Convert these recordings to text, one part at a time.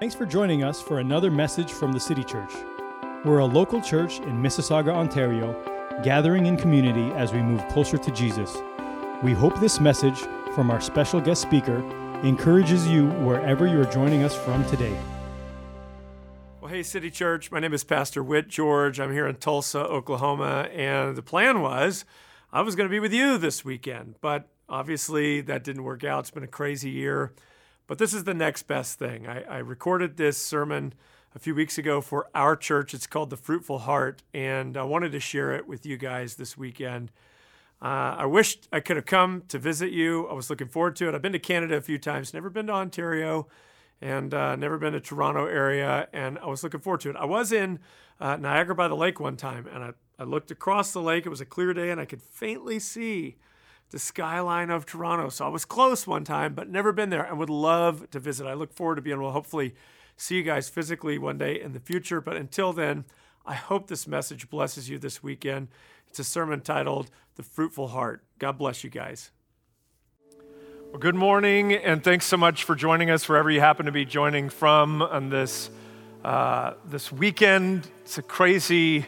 Thanks for joining us for another message from the City Church. We're a local church in Mississauga, Ontario, gathering in community as we move closer to Jesus. We hope this message from our special guest speaker encourages you wherever you're joining us from today. Well, hey, City Church, my name is Pastor Whit George. I'm here in Tulsa, Oklahoma, and the plan was I was going to be with you this weekend, but obviously that didn't work out. It's been a crazy year. But this is the next best thing. I, I, recorded this sermon a few weeks ago for our church. It's called The Fruitful Heart, and I wanted to share it with you guys this weekend. Uh, I wished I could have come to visit you. I was looking forward to it. I've been to Canada a few times, never been to Ontario, and uh, never been to Toronto area, and I was looking forward to it. I was in uh, Niagara by the Lake one time, and I, I looked across the lake. It was a clear day, and I could faintly see the skyline of Toronto. So I was close one time, but never been there and would love to visit. I look forward to being able to hopefully see you guys physically one day in the future. But until then, I hope this message blesses you this weekend. It's a sermon titled The Fruitful Heart. God bless you guys. Well, good morning, and thanks so much for joining us wherever you happen to be joining from on this, uh, this weekend. It's a crazy,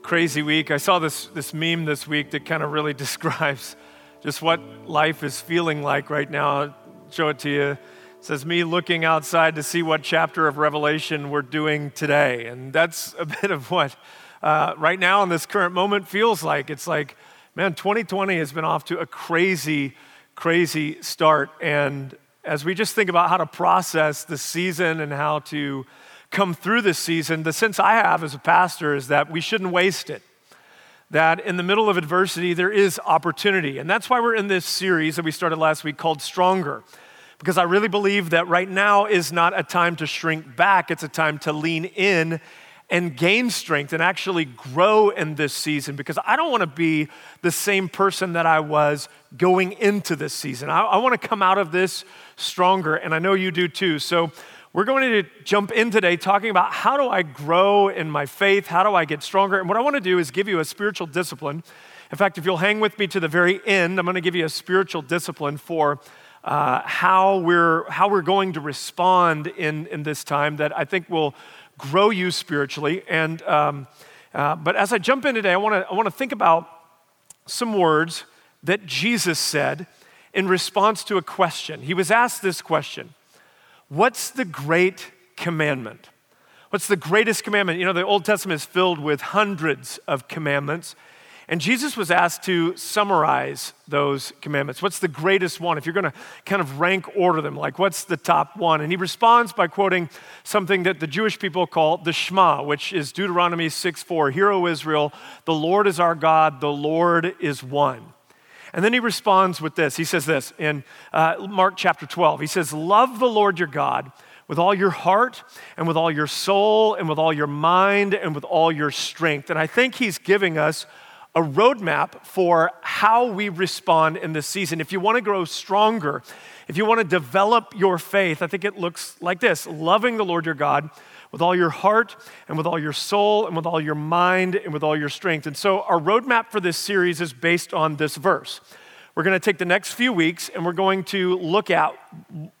crazy week. I saw this, this meme this week that kind of really describes just what life is feeling like right now. I'll show it to you. It says, Me looking outside to see what chapter of Revelation we're doing today. And that's a bit of what uh, right now in this current moment feels like. It's like, man, 2020 has been off to a crazy, crazy start. And as we just think about how to process the season and how to come through this season, the sense I have as a pastor is that we shouldn't waste it that in the middle of adversity, there is opportunity. And that's why we're in this series that we started last week called Stronger. Because I really believe that right now is not a time to shrink back, it's a time to lean in and gain strength and actually grow in this season. Because I don't want to be the same person that I was going into this season. I, I want to come out of this stronger, and I know you do too. So, we're going to jump in today talking about how do I grow in my faith? How do I get stronger? And what I want to do is give you a spiritual discipline. In fact, if you'll hang with me to the very end, I'm going to give you a spiritual discipline for uh, how, we're, how we're going to respond in, in this time that I think will grow you spiritually. And, um, uh, but as I jump in today, I want to I want to think about some words that Jesus said in response to a question. He was asked this question What's the great commandment? What's the greatest commandment? You know, the Old Testament is filled with hundreds of commandments. And Jesus was asked to summarize those commandments. What's the greatest one? If you're going to kind of rank order them, like what's the top one? And he responds by quoting something that the Jewish people call the Shema, which is Deuteronomy 6 4. Hear, O Israel, the Lord is our God, the Lord is one. And then he responds with this. He says this in uh, Mark chapter 12. He says, Love the Lord your God with all your heart and with all your soul and with all your mind and with all your strength. And I think he's giving us a roadmap for how we respond in this season. If you want to grow stronger, if you want to develop your faith, I think it looks like this loving the Lord your God with all your heart and with all your soul and with all your mind and with all your strength. And so, our roadmap for this series is based on this verse. We're going to take the next few weeks and we're going to look at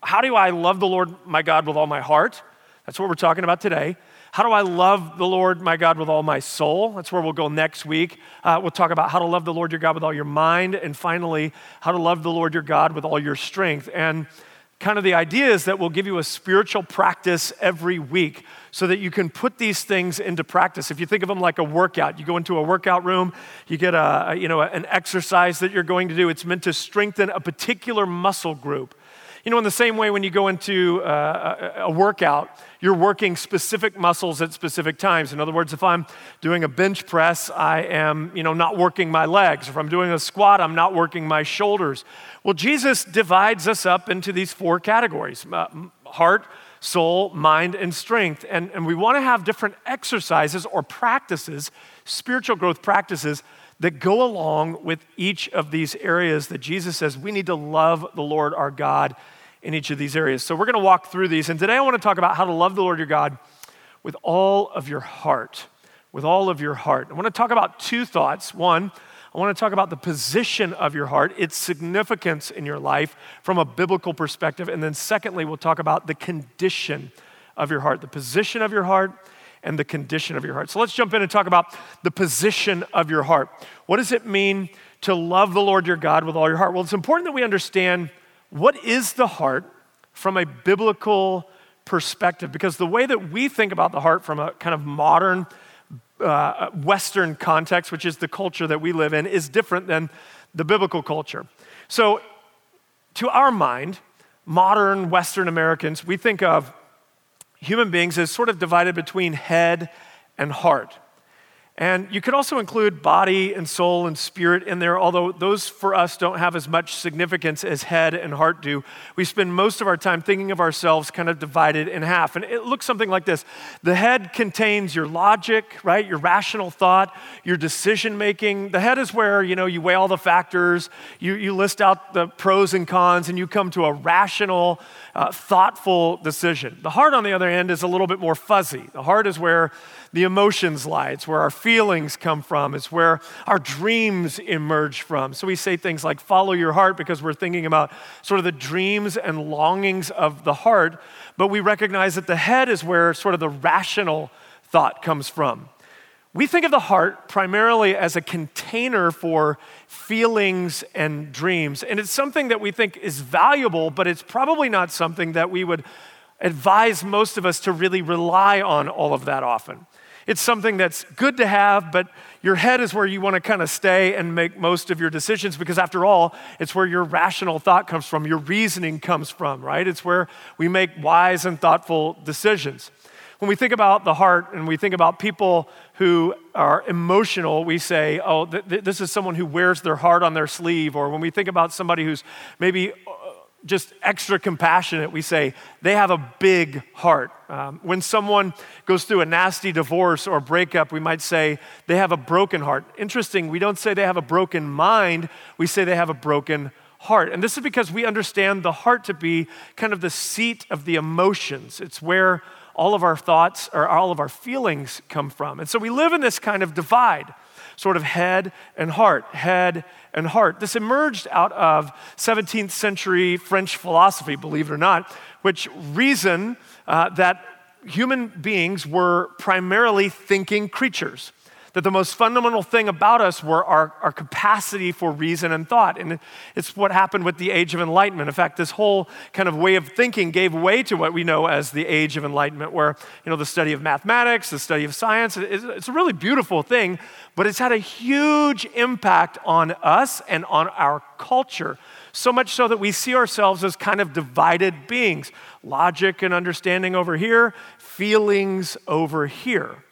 how do I love the Lord my God with all my heart? That's what we're talking about today. How do I love the Lord my God with all my soul? That's where we'll go next week. Uh, we'll talk about how to love the Lord your God with all your mind. And finally, how to love the Lord your God with all your strength. And kind of the idea is that we'll give you a spiritual practice every week so that you can put these things into practice. If you think of them like a workout, you go into a workout room, you get a, you know, an exercise that you're going to do. It's meant to strengthen a particular muscle group. You know, in the same way, when you go into uh, a, a workout, you're working specific muscles at specific times. In other words, if I'm doing a bench press, I am, you know, not working my legs. If I'm doing a squat, I'm not working my shoulders. Well, Jesus divides us up into these four categories uh, heart, soul, mind, and strength. And, and we want to have different exercises or practices, spiritual growth practices, that go along with each of these areas that Jesus says we need to love the Lord our God in each of these areas. So we're going to walk through these. And today I want to talk about how to love the Lord your God with all of your heart. With all of your heart. I want to talk about two thoughts. One, I want to talk about the position of your heart, its significance in your life from a biblical perspective. And then, secondly, we'll talk about the condition of your heart, the position of your heart, and the condition of your heart. So let's jump in and talk about the position of your heart. What does it mean to love the Lord your God with all your heart? Well, it's important that we understand what is the heart from a biblical perspective because the way that we think about the heart from a kind of modern uh, Western context, which is the culture that we live in, is different than the biblical culture. So, to our mind, modern Western Americans, we think of human beings is sort of divided between head and heart. And you could also include body and soul and spirit in there, although those for us don't have as much significance as head and heart do. We spend most of our time thinking of ourselves kind of divided in half. And it looks something like this The head contains your logic, right? Your rational thought, your decision making. The head is where, you know, you weigh all the factors, you, you list out the pros and cons, and you come to a rational, uh, thoughtful decision. The heart, on the other hand, is a little bit more fuzzy. The heart is where the emotions lie. It's where our feelings come from. It's where our dreams emerge from. So we say things like follow your heart because we're thinking about sort of the dreams and longings of the heart. But we recognize that the head is where sort of the rational thought comes from. We think of the heart primarily as a container for feelings and dreams. And it's something that we think is valuable, but it's probably not something that we would advise most of us to really rely on all of that often. It's something that's good to have, but your head is where you want to kind of stay and make most of your decisions because, after all, it's where your rational thought comes from, your reasoning comes from, right? It's where we make wise and thoughtful decisions. When we think about the heart and we think about people who are emotional, we say, oh, th- th- this is someone who wears their heart on their sleeve. Or when we think about somebody who's maybe just extra compassionate, we say they have a big heart. Um, when someone goes through a nasty divorce or breakup, we might say they have a broken heart. Interesting, we don't say they have a broken mind, we say they have a broken heart. And this is because we understand the heart to be kind of the seat of the emotions. It's where all of our thoughts or all of our feelings come from. And so we live in this kind of divide sort of head and heart, head and heart. This emerged out of 17th century French philosophy, believe it or not, which reasoned uh, that human beings were primarily thinking creatures that the most fundamental thing about us were our, our capacity for reason and thought. And it's what happened with the Age of Enlightenment. In fact, this whole kind of way of thinking gave way to what we know as the Age of Enlightenment, where, you know, the study of mathematics, the study of science, it's a really beautiful thing, but it's had a huge impact on us and on our culture. So much so that we see ourselves as kind of divided beings logic and understanding over here, feelings over here.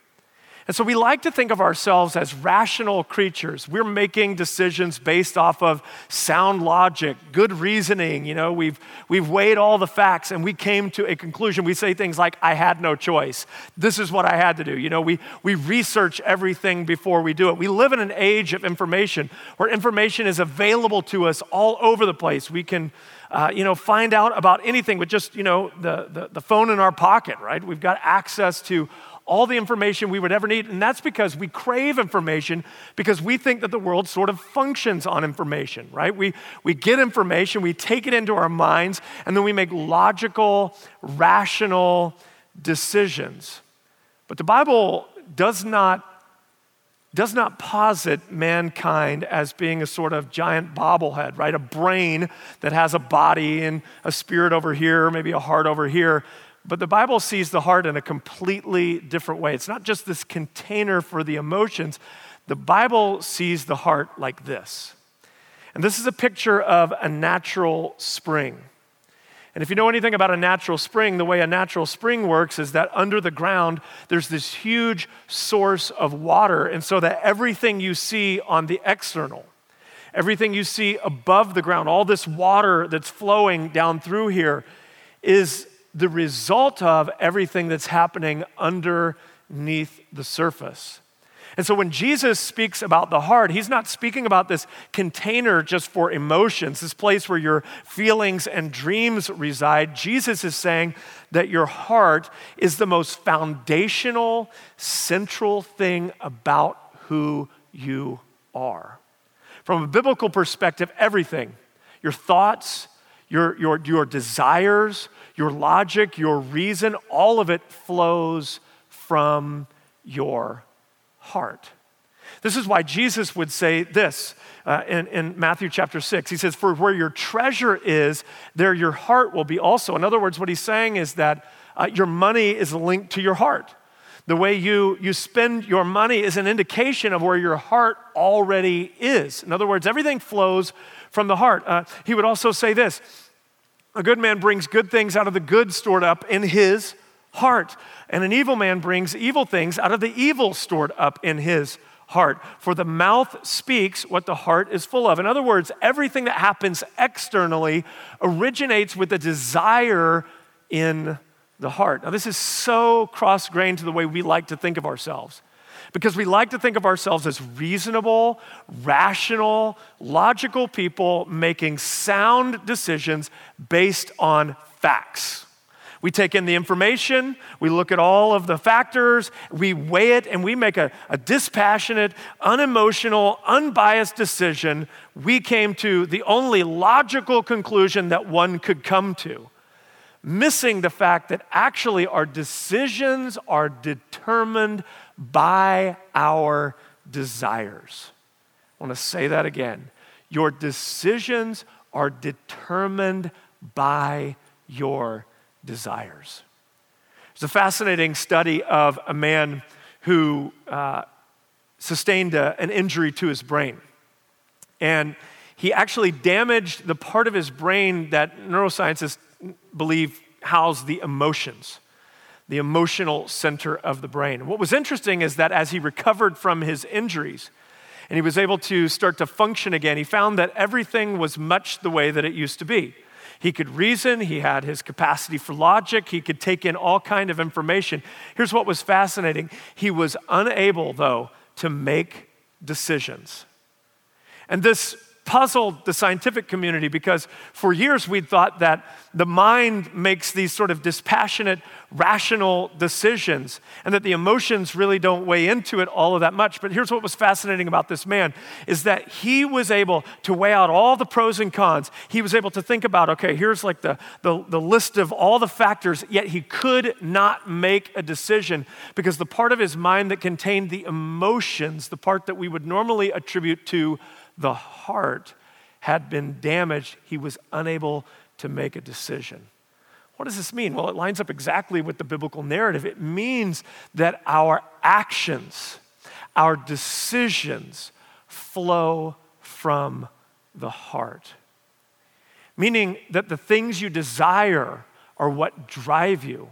And so we like to think of ourselves as rational creatures. We're making decisions based off of sound logic, good reasoning. You know, we've, we've weighed all the facts and we came to a conclusion. We say things like, I had no choice. This is what I had to do. You know, we, we research everything before we do it. We live in an age of information where information is available to us all over the place. We can, uh, you know, find out about anything with just, you know, the, the, the phone in our pocket, right? We've got access to all the information we would ever need. And that's because we crave information because we think that the world sort of functions on information, right? We, we get information, we take it into our minds, and then we make logical, rational decisions. But the Bible does not does not posit mankind as being a sort of giant bobblehead, right? A brain that has a body and a spirit over here, maybe a heart over here. But the Bible sees the heart in a completely different way. It's not just this container for the emotions, the Bible sees the heart like this. And this is a picture of a natural spring. And if you know anything about a natural spring, the way a natural spring works is that under the ground, there's this huge source of water. And so that everything you see on the external, everything you see above the ground, all this water that's flowing down through here is the result of everything that's happening underneath the surface. And so when Jesus speaks about the heart, he's not speaking about this container just for emotions, this place where your feelings and dreams reside. Jesus is saying that your heart is the most foundational, central thing about who you are. From a biblical perspective, everything, your thoughts, Your, your, your desires, your logic, your reason, all of it flows from your heart. This is why Jesus would say this uh, in, in Matthew chapter 6. He says, For where your treasure is, there your heart will be also. In other words, what he's saying is that uh, your money is linked to your heart. The way you, you spend your money is an indication of where your heart already is. In other words, everything flows from the heart. Uh, he would also say this A good man brings good things out of the good stored up in his heart, and an evil man brings evil things out of the evil stored up in his heart. For the mouth speaks what the heart is full of. In other words, everything that happens externally originates with a desire in the heart. Now, this is so cross grained to the way we like to think of ourselves because we like to think of ourselves as reasonable, rational, logical people making sound decisions based on facts. We take in the information, we look at all of the factors, we weigh it, and we make a, a, dispassionate, unemotional, unbiased decision. We came to the only logical conclusion that one could come to missing the fact that actually our decisions are determined by our desires. I want to say that again. Your decisions are determined by your desires. There's a fascinating study of a man who uh, sustained a, an injury to his brain. And he actually damaged the part of his brain that neuroscientists believe house the emotions, the emotional center of the brain. What was interesting is that as he recovered from his injuries and he was able to start to function again, he found that everything was much the way that it used to be. He could reason, he had his capacity for logic, he could take in all kind of information. Here's what was fascinating. He was unable though to make decisions. And this puzzled the scientific community because for years we'd thought that the mind makes these sort of dispassionate, rational decisions and that the emotions really don't weigh into it all of that much. But here's what was fascinating about this man is that he was able to weigh out all the pros and cons. He was able to think about, okay, here's like the, the, the list of all the factors, yet he could not make a decision because the part of his mind that contained the emotions, the part that we would normally attribute to the heart had been damaged, he was unable to make a decision. What does this mean? Well, it lines up exactly with the biblical narrative. It means that our actions, our decisions flow from the heart. Meaning that the things you desire are what drive you.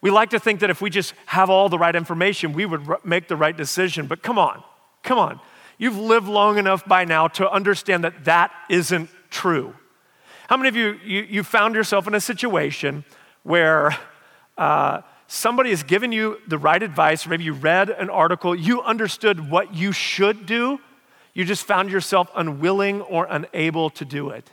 We like to think that if we just have all the right information, we would make the right decision. But come on, come on. You've lived long enough by now to understand that that isn't true. How many of you, you, you found yourself in a situation where uh, somebody has given you the right advice, or maybe you read an article, you understood what you should do, you just found yourself unwilling or unable to do it?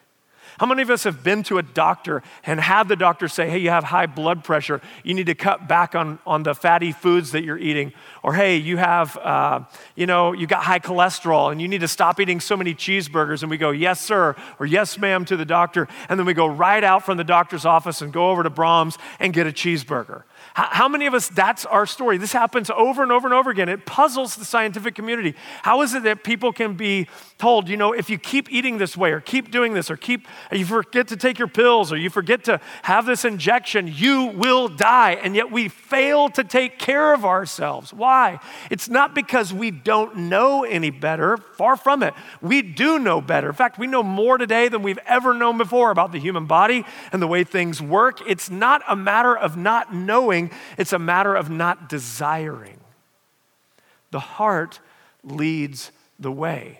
How many of us have been to a doctor and had the doctor say, hey, you have high blood pressure, you need to cut back on, on the fatty foods that you're eating? Or hey, you have, uh, you know, you got high cholesterol and you need to stop eating so many cheeseburgers. And we go, yes, sir, or yes, ma'am, to the doctor. And then we go right out from the doctor's office and go over to Braum's and get a cheeseburger. How many of us, that's our story? This happens over and over and over again. It puzzles the scientific community. How is it that people can be told, you know, if you keep eating this way or keep doing this or keep, you forget to take your pills or you forget to have this injection, you will die. And yet we fail to take care of ourselves. Why? It's not because we don't know any better, far from it. We do know better. In fact, we know more today than we've ever known before about the human body and the way things work. It's not a matter of not knowing it's a matter of not desiring. The heart leads the way.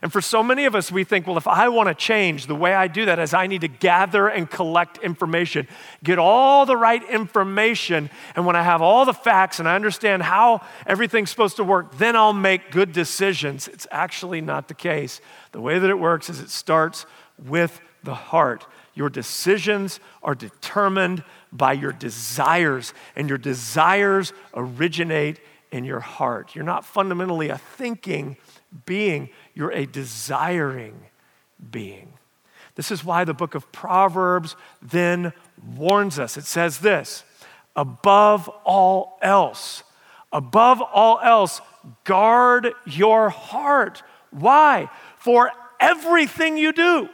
And for so many of us, we think, well, if I want to change, the way I do that is I need to gather and collect information, get all the right information. And when I have all the facts and I understand how everything's supposed to work, then I'll make good decisions. It's actually not the case. The way that it works is it starts with the heart. Your decisions are determined by your desires, and your desires originate in your heart. You're not fundamentally a thinking being, you're a desiring being. This is why the book of Proverbs then warns us. It says this above all else, above all else, guard your heart. Why? For everything you do,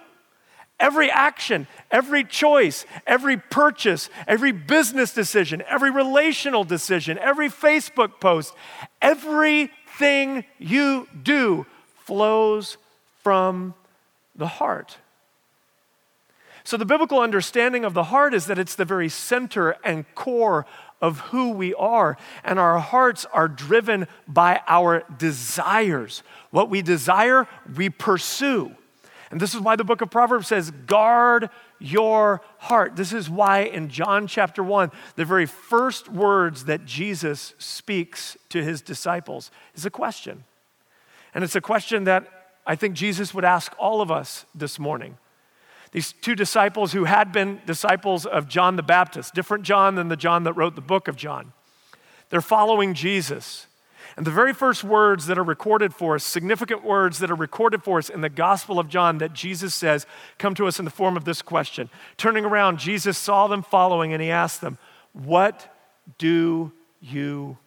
every action, every choice, every purchase, every business decision, every relational decision, every Facebook post, everything you do flows from the heart. So, the biblical understanding of the heart is that it's the very center and core of who we are. And our hearts are driven by our desires. What we desire, we pursue. And this is why the book of Proverbs says, guard your heart. This is why in John chapter 1, the very first words that Jesus speaks to his disciples is a question. And it's a question that I think Jesus would ask all of us this morning. These two disciples who had been disciples of John the Baptist, different John than the John that wrote the book of John. They're following Jesus. And the very first words that are recorded for us, significant words that are recorded for us in the Gospel of John that Jesus says, come to us in the form of this question. Turning around, Jesus saw them following and he asked them, What do you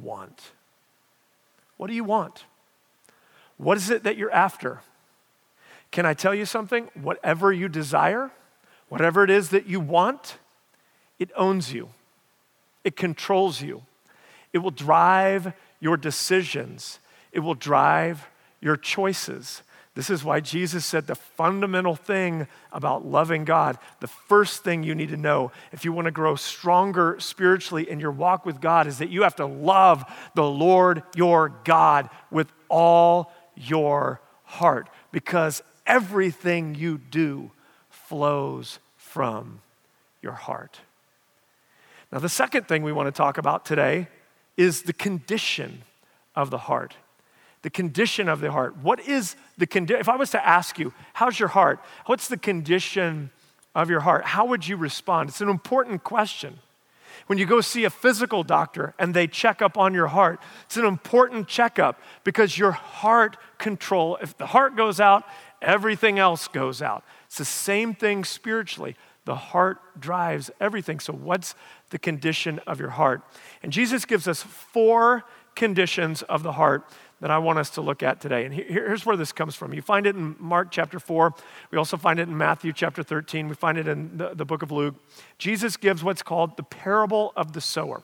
want? What do you want? What is it that you're after? Can I tell you something? Whatever you desire, whatever it is that you want, it owns you, it controls you, it will drive your decisions, it will drive your choices. This is why Jesus said the fundamental thing about loving God, the first thing you need to know if you want to grow stronger spiritually in your walk with God is that you have to love the Lord your God with all your heart because everything you do flows from your heart. Now, the second thing we want to talk about today is the condition of the heart. The condition of the heart. What is the condition? If I was to ask you, how's your heart? What's the condition of your heart? How would you respond? It's an important question. When you go see a physical doctor and they check up on your heart, it's an important checkup because your heart control, if the heart goes out, everything else goes out. It's the same thing spiritually. The heart drives everything. So, what's the condition of your heart? And Jesus gives us four conditions of the heart that I want us to look at today. And here's where this comes from. You find it in Mark chapter 4. We also find it in Matthew chapter 13. We find it in the, the book of Luke. Jesus gives what's called the parable of the sower.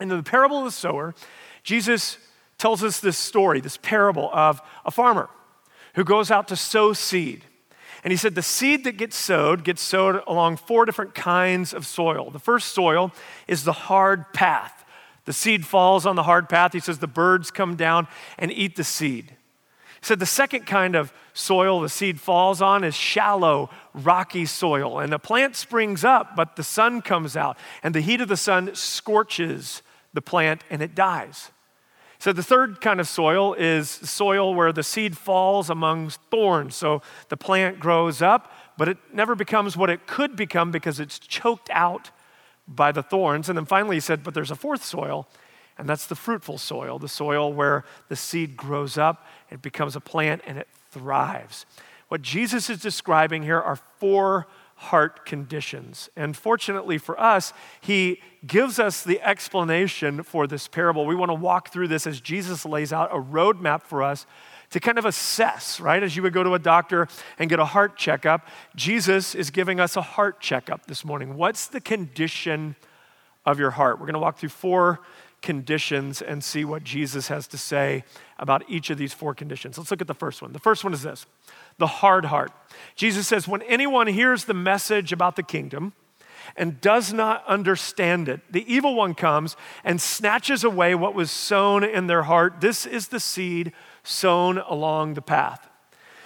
In the parable of the sower, Jesus tells us this story, this parable of a farmer who goes out to sow seed. And he said the seed that gets sowed gets sowed along four different kinds of soil. The first soil is the hard path. The seed falls on the hard path. He says the birds come down and eat the seed. He said the second kind of soil the seed falls on is shallow, rocky soil. And the plant springs up, but the sun comes out, and the heat of the sun scorches the plant and it dies. So, the third kind of soil is soil where the seed falls among thorns. So, the plant grows up, but it never becomes what it could become because it's choked out by the thorns. And then finally, he said, But there's a fourth soil, and that's the fruitful soil, the soil where the seed grows up, it becomes a plant, and it thrives. What Jesus is describing here are four heart conditions. And fortunately for us, he gives us the explanation for this parable. We want to walk through this as Jesus lays out a roadmap for us to kind of assess, right? As you would go to a doctor and get a heart checkup, Jesus is giving us a heart checkup this morning. What's the condition of your heart? We're going to walk through four conditions and see what Jesus has to say about each of these four conditions. Let's look at the first one. The first one is this the hard heart. Jesus says, when anyone hears the message about the kingdom, and does not understand it. The evil one comes and snatches away what was sown in their heart. This is the seed sown along the path.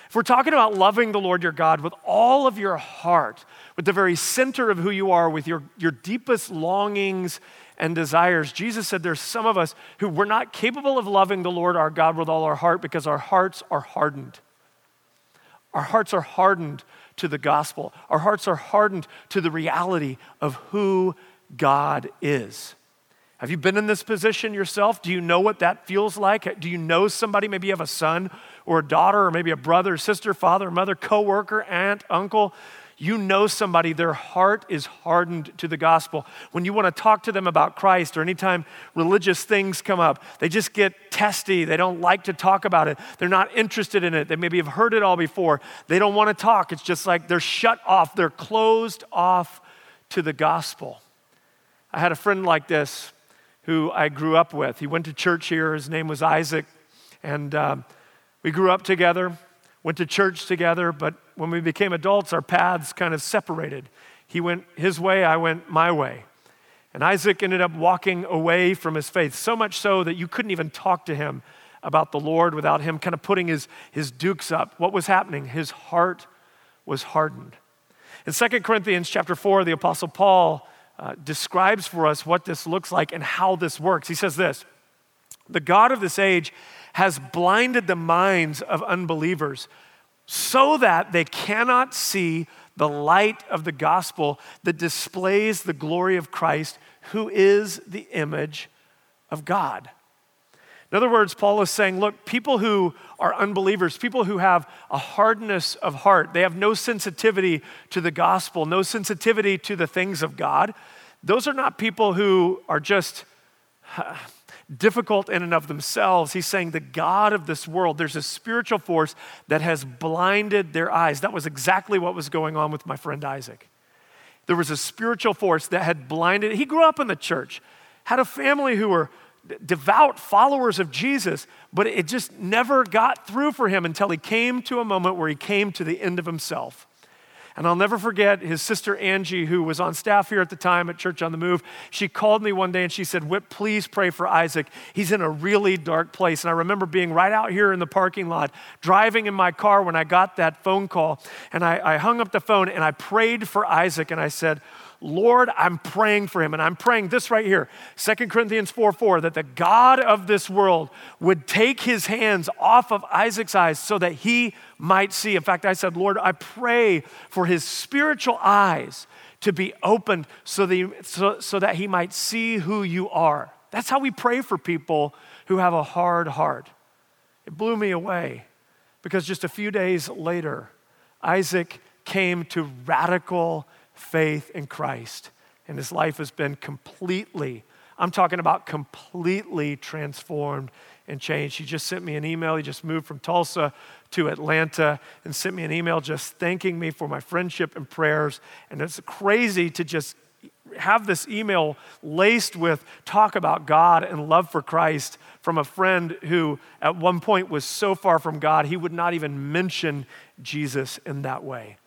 If we're talking about loving the Lord your God with all of your heart, with the very center of who you are, with your, your deepest longings and desires, Jesus said there's some of us who we're not capable of loving the Lord our God with all our heart because our hearts are hardened. Our hearts are hardened to the gospel. Our hearts are hardened to the reality of who God is. Have you been in this position yourself? Do you know what that feels like? Do you know somebody? Maybe you have a son or a daughter, or maybe a brother, sister, father, mother, coworker, aunt, uncle. You know somebody, their heart is hardened to the gospel. When you want to talk to them about Christ, or anytime religious things come up, they just get testy. They don't like to talk about it. They're not interested in it. They maybe have heard it all before. They don't want to talk. It's just like they're shut off, they're closed off to the gospel. I had a friend like this who I grew up with. He went to church here. His name was Isaac. And uh, we grew up together, went to church together, but when we became adults, our paths kind of separated. He went his way, I went my way. And Isaac ended up walking away from his faith, so much so that you couldn't even talk to him about the Lord without him kind of putting his, his dukes up. What was happening? His heart was hardened. In 2 Corinthians chapter 4, the Apostle Paul uh, describes for us what this looks like and how this works. He says this The God of this age has blinded the minds of unbelievers so that they cannot see the light of the gospel that displays the glory of Christ, who is the image of God. In other words, Paul is saying, look, people who are unbelievers, people who have a hardness of heart, they have no sensitivity to the gospel, no sensitivity to the things of God. Those are not people who are just difficult in and of themselves. He's saying the God of this world, there's a spiritual force that has blinded their eyes. That was exactly what was going on with my friend Isaac. There was a spiritual force that had blinded. He grew up in the church, had a family who were devout followers of Jesus, but it just never got through for him until he came to a moment where he came to the end of himself. And I'll never forget his sister Angie, who was on staff here at the time at Church on the Move. She called me one day and she said, Whit, please pray for Isaac. He's in a really dark place. And I remember being right out here in the parking lot, driving in my car when I got that phone call. And I, I hung up the phone and I prayed for Isaac and I said, Lord, I'm praying for him. And I'm praying this right here 2 Corinthians 4 4, that the God of this world would take his hands off of Isaac's eyes so that he might see. In fact, I said, Lord, I pray for his spiritual eyes to be opened so that, he, so, so that he might see who you are. That's how we pray for people who have a hard heart. It blew me away because just a few days later, Isaac came to radical faith in Christ. And his life has been completely, I'm talking about completely transformed and changed. He just sent me an email. He just moved from Tulsa to Atlanta and sent me an email just thanking me for my friendship and prayers. And it's crazy to just have this email laced with talk about God and love for Christ from a friend who at one point was so far from God, he would not even mention Jesus in that way.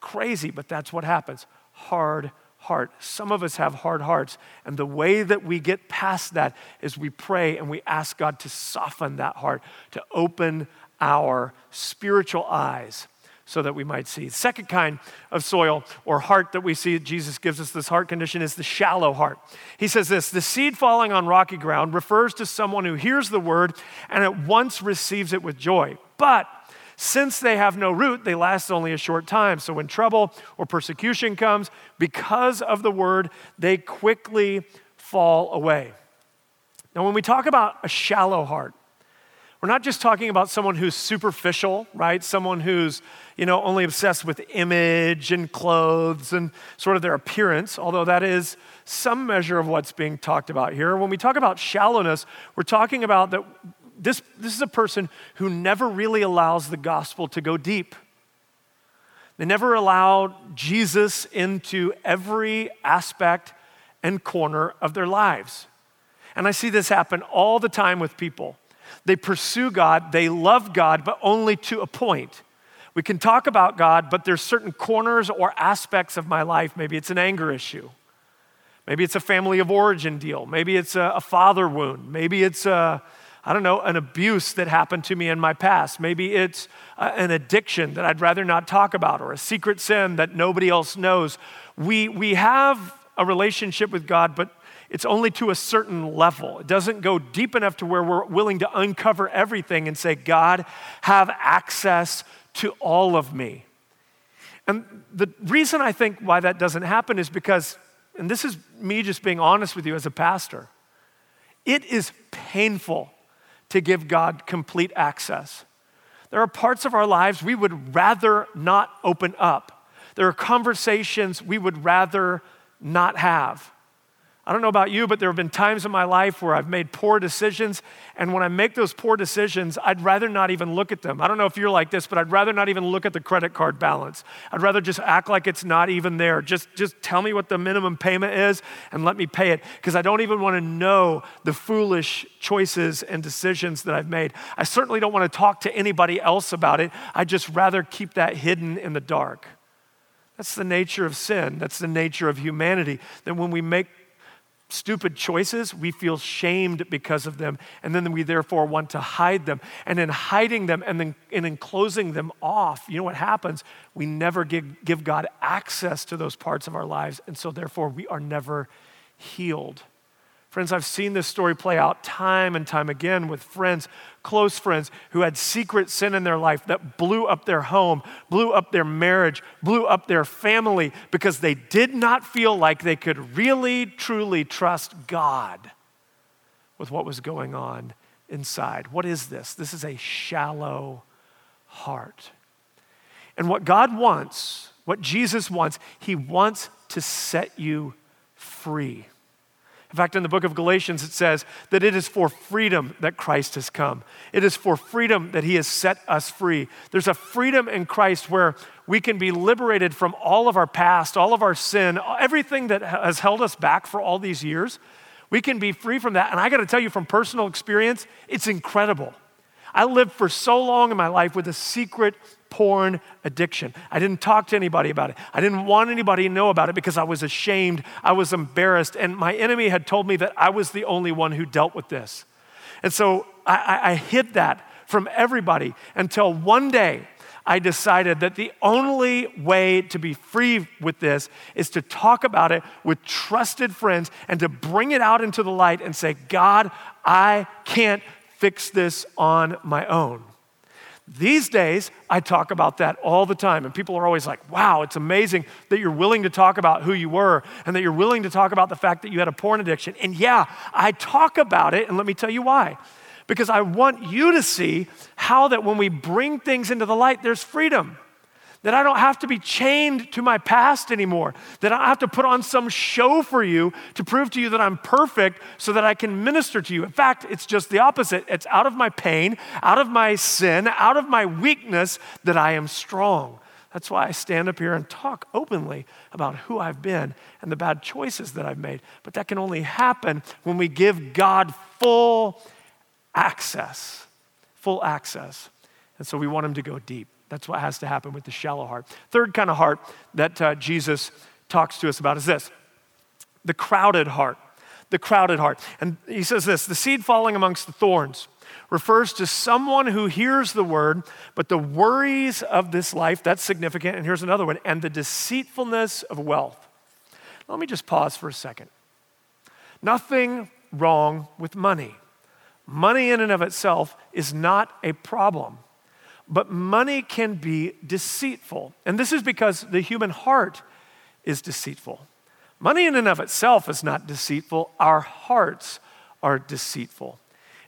Crazy, but that's what happens hard heart. Some of us have hard hearts. And the way that we get past that is we pray and we ask God to soften that heart, to open our spiritual eyes so that we might see. The second kind of soil or heart that we see Jesus gives us this heart condition is the shallow heart. He says this the seed falling on rocky ground refers to someone who hears the word and at once receives it with joy. But since they have no root, they last only a short time. So when trouble or persecution comes, because of the word, they quickly fall away. Now, when we talk about a shallow heart, we're not just talking about someone who's superficial, right? Someone who's, you know, only obsessed with image and clothes and sort of their appearance, although that is some measure of what's being talked about here. When we talk about shallowness, we're talking about that this, this is a person who never really allows the gospel to go deep. They never allow Jesus into every aspect and corner of their lives. And I see this happen all the time with people. They pursue God, they love God, but only to a point. We can talk about God, but there's certain corners or aspects of my life. Maybe it's an anger issue. Maybe it's a family of origin deal. Maybe it's a, a father wound. Maybe it's a, I don't know, an abuse that happened to me in my past. Maybe it's uh, an addiction that I'd rather not talk about or a secret sin that nobody else knows. We, we have a relationship with God, but it's only to a certain level. It doesn't go deep enough to where we're willing to uncover everything and say, God, have access to all of me. And the reason I think why that doesn't happen is because, and this is me just being honest with you as a pastor, It is painful to give God complete access. There are parts of our lives we would rather not open up. There are conversations we would rather not have. I don't know about you, but there have been times in my life where I've made poor decisions. And when I make those poor decisions, I'd rather not even look at them. I don't know if you're like this, but I'd rather not even look at the credit card balance. I'd rather just act like it's not even there. Just, just tell me what the minimum payment is and let me pay it because I don't even want to know the foolish choices and decisions that I've made. I certainly don't want to talk to anybody else about it. I'd just rather keep that hidden in the dark. That's the nature of sin. That's the nature of humanity. That when we make stupid choices, we feel shamed because of them, and then we therefore want to hide them. And in hiding them and then in closing them off, you know what happens? We never give, give God access to those parts of our lives, and so therefore we are never healed. Friends, I've seen this story play out time and time again with friends, close friends, who had secret sin in their life that blew up their home, blew up their marriage, blew up their family because they did not feel like they could really, truly trust God with what was going on inside. What is this? This is a shallow heart. And what God wants, what Jesus wants, He wants to set you free. In fact, in the book of Galatians, it says that it is for freedom that Christ has come. It is for freedom that he has set us free. There's a freedom in Christ where we can be liberated from all of our past, all of our sin, everything that has held us back for all these years. We can be free from that. And I got to tell you from personal experience, it's incredible. I lived for so long in my life with a secret porn addiction. I didn't talk to anybody about it. I didn't want anybody to know about it because I was ashamed, I was embarrassed, and my enemy had told me that I was the only one who dealt with this. And so I, I, hid that from everybody until one day I decided that the only way to be free with this is to talk about it with trusted friends and to bring it out into the light and say, God, I can't fix this on my own. These days, I talk about that all the time, and people are always like, wow, it's amazing that you're willing to talk about who you were and that you're willing to talk about the fact that you had a porn addiction. And yeah, I talk about it, and let me tell you why. Because I want you to see how that when we bring things into the light, there's freedom that I don't have to be chained to my past anymore, that I don't have to put on some show for you to prove to you that I'm perfect so that I can minister to you. In fact, it's just the opposite. It's out of my pain, out of my sin, out of my weakness that I am strong. That's why I stand up here and talk openly about who I've been and the bad choices that I've made. But that can only happen when we give God full access. Full access. And so we want Him to go deep. That's what has to happen with the shallow heart. Third kind of heart that uh, Jesus talks to us about is this the crowded heart. The crowded heart. And he says this the seed falling amongst the thorns refers to someone who hears the word, but the worries of this life, that's significant. And here's another one, and the deceitfulness of wealth. Let me just pause for a second. Nothing wrong with money. Money in and of itself is not a problem. But money can be deceitful. And this is because the human heart is deceitful. Money in and of itself is not deceitful, our hearts are deceitful.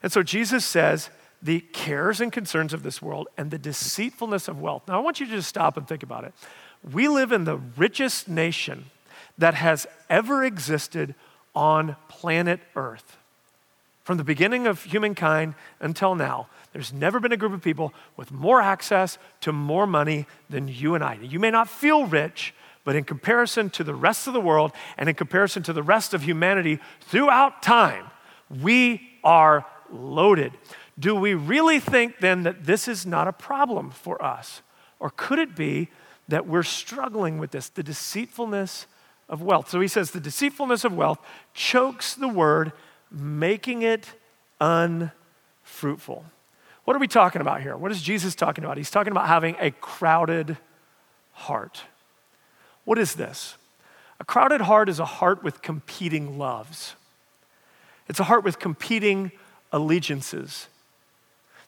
And so Jesus says, the cares and concerns of this world and the deceitfulness of wealth. Now, I want you to just stop and think about it. We live in the richest nation that has ever existed on planet Earth. From the beginning of humankind until now, there's never been a group of people with more access to more money than you and I. You may not feel rich, but in comparison to the rest of the world and in comparison to the rest of humanity throughout time, we are loaded. Do we really think then that this is not a problem for us? Or could it be that we're struggling with this, the deceitfulness of wealth? So he says the deceitfulness of wealth chokes the word, making it unfruitful. What are we talking about here? What is Jesus talking about? He's talking about having a crowded heart. What is this? A crowded heart is a heart with competing loves. It's a heart with competing allegiances.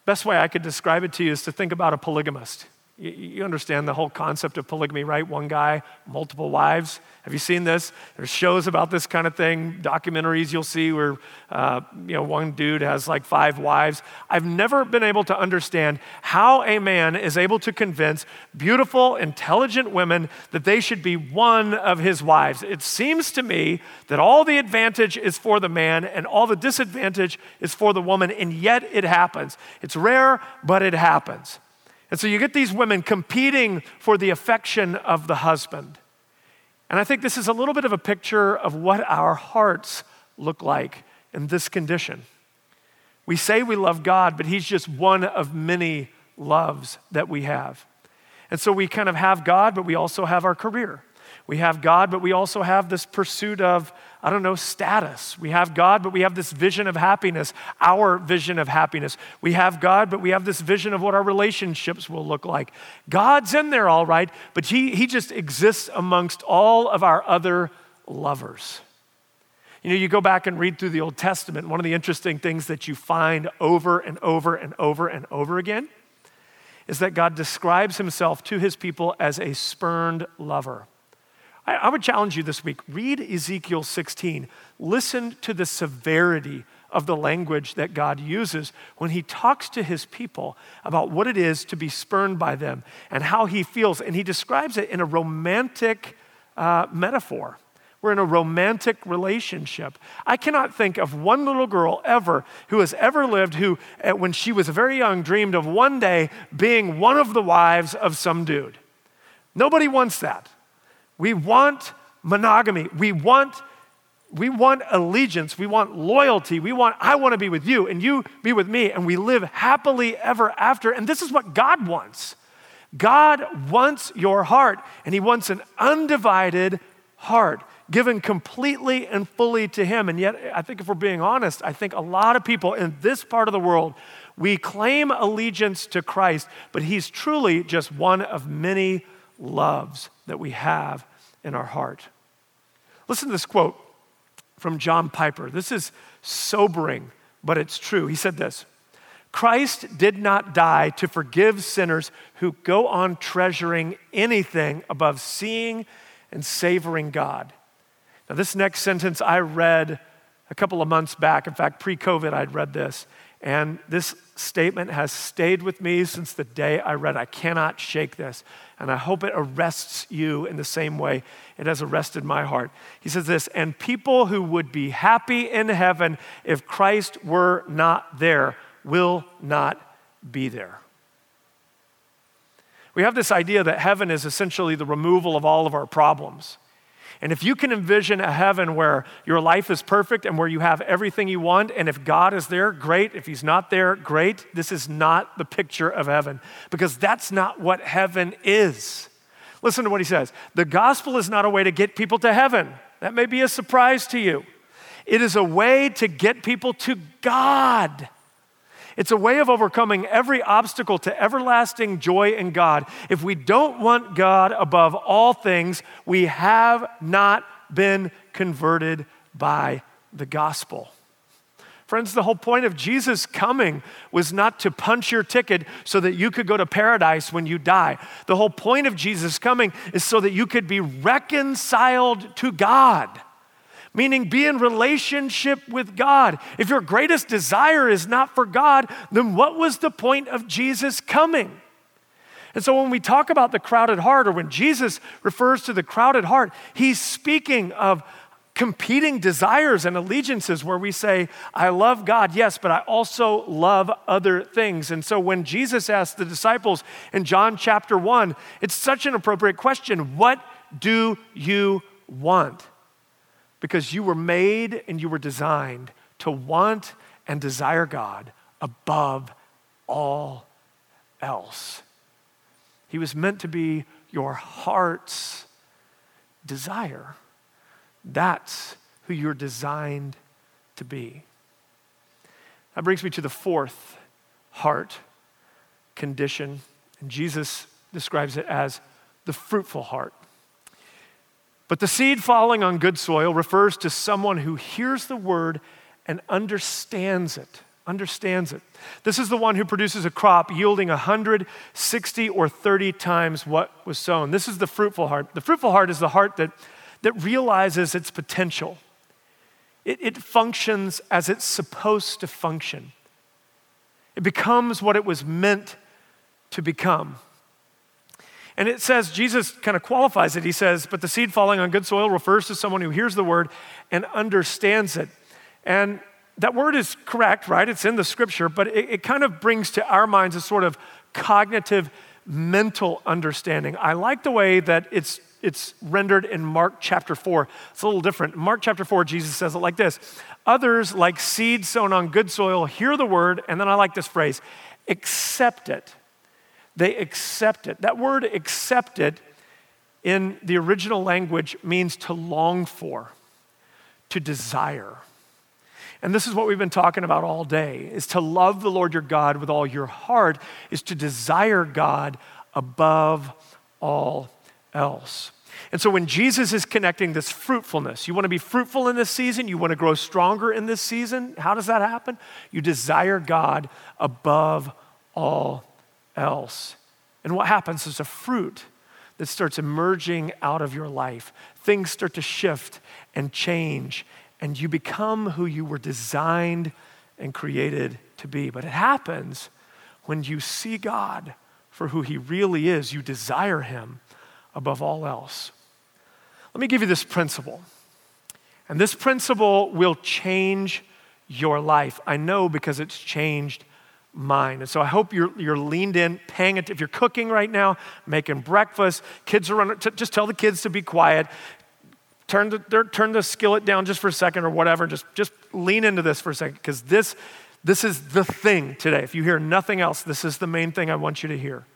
Best way I could describe it to you is to think about a polygamist. You, understand the whole concept of polygamy, right? One guy, multiple wives. Have you seen this? There's shows about this kind of thing, documentaries you'll see where uh, you know one dude has like five wives. I've never been able to understand how a man is able to convince beautiful, intelligent women that they should be one of his wives. It seems to me that all the advantage is for the man and all the disadvantage is for the woman, and yet it happens. It's rare, but it happens. And so you get these women competing for the affection of the husband. And I think this is a little bit of a picture of what our hearts look like in this condition. We say we love God, but He's just one of many loves that we have. And so we kind of have God, but we also have our career. We have God, but we also have this pursuit of, I don't know, status. We have God, but we have this vision of happiness, our vision of happiness. We have God, but we have this vision of what our relationships will look like. God's in there, all right, but He, he just exists amongst all of our other lovers. You know, you go back and read through the Old Testament, one of the interesting things that you find over and over and over and over again is that God describes himself to his people as a spurned lover. I, I would challenge you this week read Ezekiel 16. Listen to the severity of the language that God uses when he talks to his people about what it is to be spurned by them and how he feels. And he describes it in a romantic uh, metaphor. We're in a romantic relationship. I cannot think of one little girl ever who has ever lived who, when she was very young, dreamed of one day being one of the wives of some dude. Nobody wants that. We want monogamy. We want we want allegiance. We want loyalty. We want, I want to be with you and you be with me, and we live happily ever after. And this is what God wants. God wants your heart, and He wants an undivided heart given completely and fully to Him. And yet, I think if we're being honest, I think a lot of people in this part of the world, we claim allegiance to Christ, but He's truly just one of many loves that we have in our heart. Listen to this quote from John Piper. This is sobering, but it's true. He said this Christ did not die to forgive sinners who go on treasuring anything above seeing and savoring God. Now, this next sentence I read a couple of months back. In fact, pre COVID, I'd read this. And this statement has stayed with me since the day I read. I cannot shake this. And I hope it arrests you in the same way it has arrested my heart. He says this, and people who would be happy in heaven if Christ were not there will not be there. We have this idea that heaven is essentially the removal of all of our problems. And if you can envision a heaven where your life is perfect and where you have everything you want, and if God is there, great. If He's not there, great. This is not the picture of heaven because that's not what heaven is. Listen to what He says The gospel is not a way to get people to heaven. That may be a surprise to you. It is a way to get people to God. It's a way of overcoming every obstacle to everlasting joy in God. If we don't want God above all things, we have not been converted by the gospel. Friends, the whole point of Jesus coming was not to punch your ticket so that you could go to paradise when you die. The whole point of Jesus coming is so that you could be reconciled to God meaning be in relationship with God. If your greatest desire is not for God, then what was the point of Jesus coming? And so when we talk about the crowded heart, or when Jesus refers to the crowded heart, he's speaking of competing desires and allegiances where we say, I love God, yes, but I also love other things. And so when Jesus asked the disciples in John chapter 1, it's such an appropriate question What do you want? Because you were made and you were designed to want and desire God above all else. He was meant to be your heart's desire. That's who you're designed to be. That brings me to the fourth heart condition, and Jesus describes it as the fruitful heart. But the seed falling on good soil refers to someone who hears the word and understands it. understands it. This is the one who produces a crop yielding 160 or 30 times what was sown. This is the fruitful heart. The fruitful heart is the heart that, that realizes its potential, it, it functions as it's supposed to function, it becomes what it was meant to become. And it says, Jesus kind of qualifies it. He says, But the seed falling on good soil refers to someone who hears the word and understands it. And that word is correct, right? It's in the scripture, but it, it, kind of brings to our minds a sort of cognitive, mental understanding. I like the way that it's, it's rendered in Mark chapter 4. It's a little different. Mark chapter 4, Jesus says it like this Others, like seed sown on good soil, hear the word, and then I like this phrase accept it. They accept it. That word accept it in the original language means to long for, to desire. And this is what we've been talking about all day is to love the Lord your God with all your heart is to desire God above all else. And so when Jesus is connecting this fruitfulness, you want to be fruitful in this season, you want to grow stronger in this season, how does that happen? You desire God above all else. And what happens is a fruit that starts emerging out of your life. Things start to shift and change and you become who you were designed and created to be. But it happens when you see God for who He really is, you desire Him above all else. Let me give you this principle. And this principle will change your life. I know because it's changed mine. And so I hope you're, you're leaned in, paying it. If you're cooking right now, making breakfast, kids are running, just tell the kids to be quiet turn the, turn the skillet down just for a second or whatever. Just, just lean into this for a second because this, this is the thing today. If you hear nothing else, this is the main thing I want you to hear.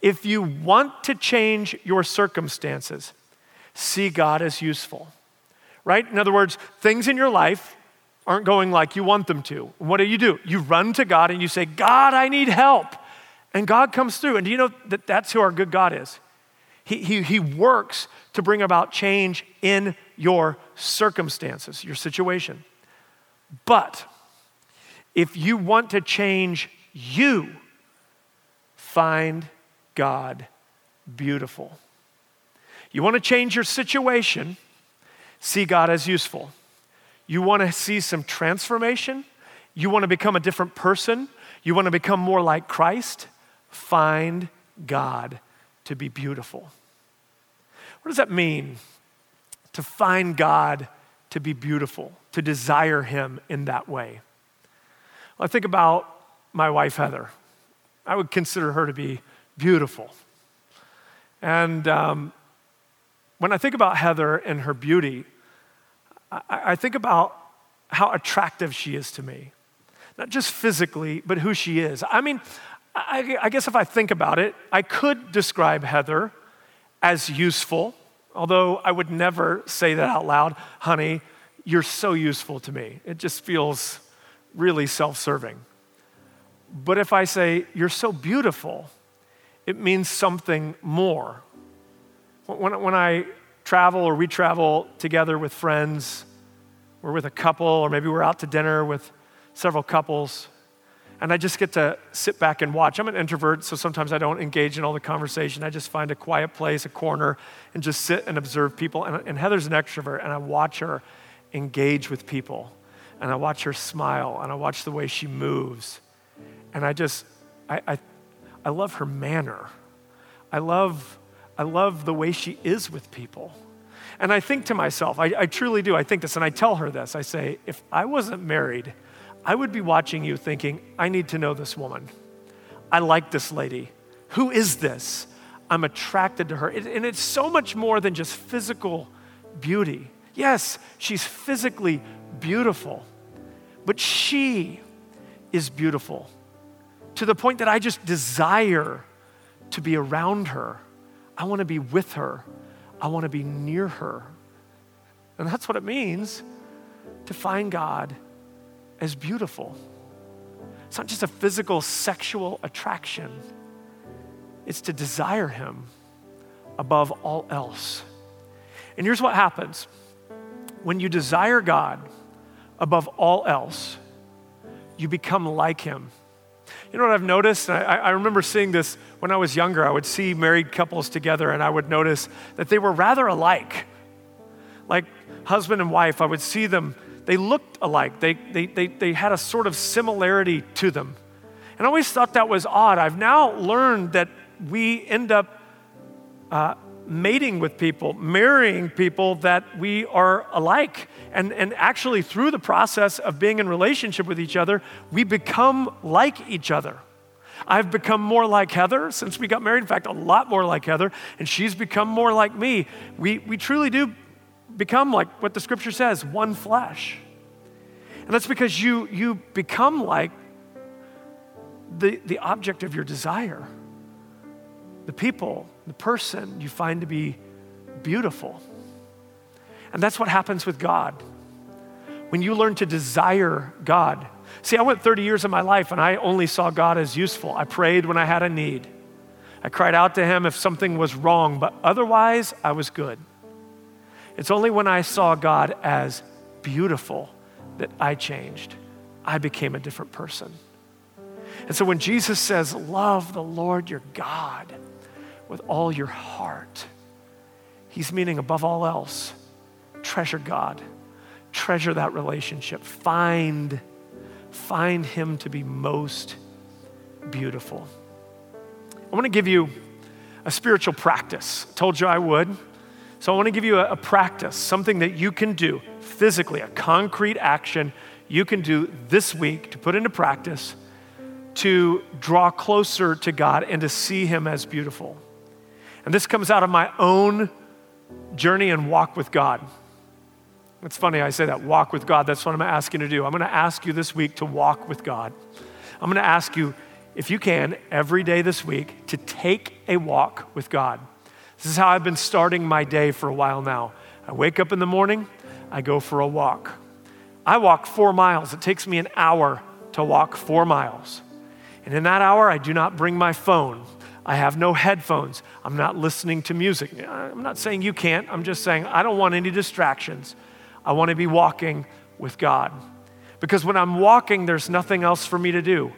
If you want to change your circumstances, see God as useful, right? In other words, things in your life aren't going like you want them to. What do you do? You run to God and you say, God, I need help. And God comes through. And do you know that that's who our good God is? He, he, he works to bring about change in your circumstances, your situation. But if you want to change you, find God beautiful. You want to change your situation, see God as useful. You want to see some transformation, you want to become a different person, you want to become more like Christ, find God to be beautiful. What does that mean? To find God to be beautiful, to desire Him in that way. Well, I think about my wife, Heather. I would consider her to be beautiful. And um, when I think about Heather and her beauty, I, I think about how attractive she is to me. Not just physically, but who she is. I mean, I, I guess if I think about it, I could describe Heather as useful, although I would never say that out loud. Honey, you're so useful to me. It just feels really self serving. But if I say, you're so beautiful, it means something more. When, when I travel or we travel together with friends, we're with a couple, or maybe we're out to dinner with several couples, and I just get to sit back and watch. I'm an introvert, so sometimes I don't engage in all the conversation. I just find a quiet place, a corner, and just sit and observe people. And, and Heather's an extrovert, and I watch her engage with people, and I watch her smile, and I watch the way she moves. And I just, I, I, I love her manner. I love, I love the way she is with people. And I think to myself, I, I truly do, I think this, and I tell her this I say, if I wasn't married, I would be watching you thinking, I need to know this woman. I like this lady. Who is this? I'm attracted to her. It, and it's so much more than just physical beauty. Yes, she's physically beautiful, but she is beautiful to the point that I just desire to be around her. I want to be with her. I want to be near her. And that's what it means to find God as beautiful. It's not just a physical sexual attraction, it's to desire Him above all else. And here's what happens when you desire God above all else, you become like him. You know what I've noticed? I, I, remember seeing this when I was younger. I would see married couples together and I would notice that they were rather alike. Like husband and wife, I would see them, they looked alike. They, they, they, they had a sort of similarity to them. And I always thought that was odd. I've now learned that we end up uh, mating with people, marrying people that we are alike. And, and actually, through the process of being in relationship with each other, we become like each other. I've become more like Heather since we got married. In fact, a lot more like Heather, and she's become more like me. We, we truly do become like what the scripture says one flesh. And that's because you, you become like the, the object of your desire, the people, the person you find to be beautiful. And that's what happens with God. When you learn to desire God, see, I went 30 years of my life and I only saw God as useful. I prayed when I had a need. I cried out to Him if something was wrong, but otherwise, I was good. It's only when I saw God as beautiful that I changed. I became a different person. And so when Jesus says, Love the Lord your God with all your heart, he's meaning above all else, treasure God, treasure that relationship, find, find him to be most beautiful. I want to give you a spiritual practice. I told you I would. So I want to give you a, a practice, something that you can do physically, a concrete action you can do this week to put into practice to draw closer to God and to see Him as beautiful. And this comes out of my own journey and walk with God. It's funny I say that, walk with God. That's what I'm asking you to do. I'm going to ask you this week to walk with God. I'm going to ask you, if you can, every day this week to take a walk with God. This is how I've been starting my day for a while now. I wake up in the morning, I go for a walk. I walk four miles. It takes me an hour to walk four miles. And in that hour, I do not bring my phone. I have no headphones. I'm not listening to music. I'm not saying you can't. I'm just saying I don't want any distractions. I want to be walking with God. Because when I'm walking, there's nothing else for me to do.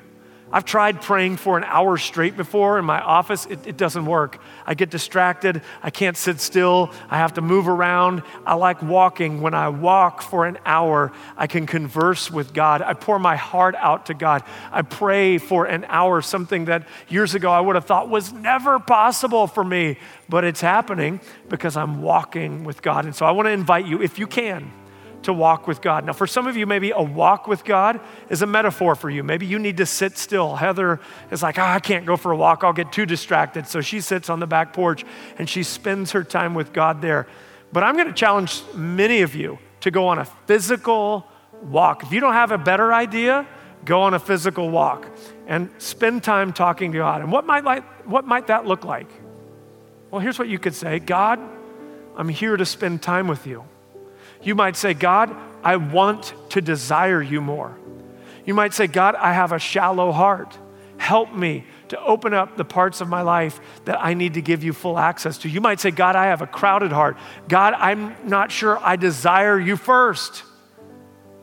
I've tried praying for an hour straight before in my office. It, it, doesn't work. I get distracted. I can't sit still. I have to move around. I like walking. When I walk for an hour, I can converse with God. I pour my heart out to God. I pray for an hour, something that years ago I would have thought was never possible for me, but it's happening because I'm walking with God. And so I want to invite you, if you can, to walk with God. Now, for some of you, maybe a walk with God is a metaphor for you. Maybe you need to sit still. Heather is like, oh, I can't go for a walk, I'll get too distracted. So she sits on the back porch and she spends her time with God there. But I'm going to challenge many of you to go on a physical walk. If you don't have a better idea, go on a physical walk and spend time talking to God. And what might, like, what might that look like? Well, here's what you could say God, I'm here to spend time with you. You might say, God, I want to desire you more. You might say, God, I have a shallow heart. Help me to open up the parts of my life that I need to give you full access to. You might say, God, I have a crowded heart. God, I'm not sure I desire you first.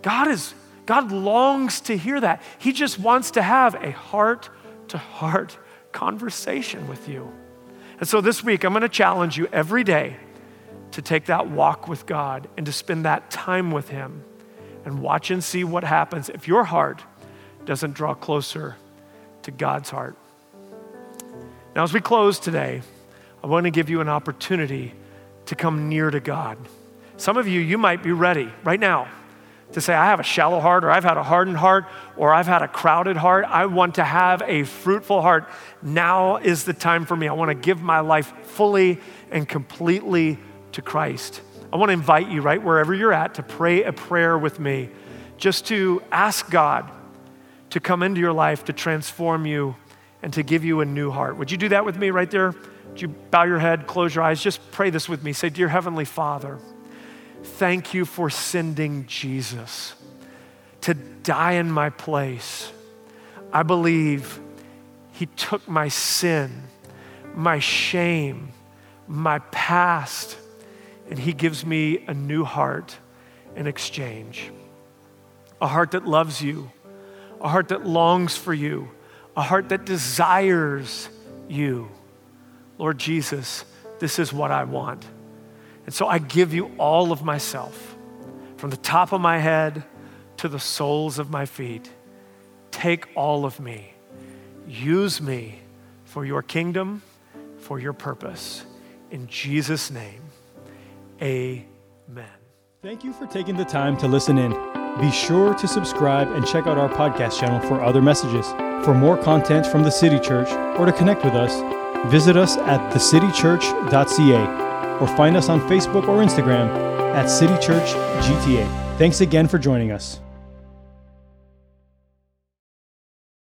God is God longs to hear that. He just wants to have a heart to heart conversation with you. And so this week I'm going to challenge you every day to take that walk with God and to spend that time with Him and watch and see what happens if your heart doesn't draw closer to God's heart. Now, as we close today, I want to give you an opportunity to come near to God. Some of you, you might be ready right now to say, I have a shallow heart, or I've had a hardened heart, or I've had a crowded heart. I want to have a fruitful heart. Now is the time for me. I want to give my life fully and completely to Christ. I want to invite you, right wherever you're at, to pray a prayer with me, just to ask God to come into your life, to transform you, and to give you a new heart. Would you do that with me right there? Would you bow your head, close your eyes? Just pray this with me. Say, Dear Heavenly Father, thank you for sending Jesus to die in my place. I believe he took my sin, my shame, my past and He gives me a new heart in exchange. A heart that loves you, a heart that longs for you, a heart that desires you. Lord Jesus, this is what I want. And so I give you all of myself, from the top of my head to the soles of my feet. Take all of me. Use me for your kingdom, for your purpose. In Jesus' name, amen. Thank you for taking the time to listen in. Be sure to subscribe and check out our podcast channel for other messages. For more content from the City Church or to connect with us, visit us at thecitychurch.ca or find us on Facebook or Instagram at City Church GTA. Thanks again for joining us.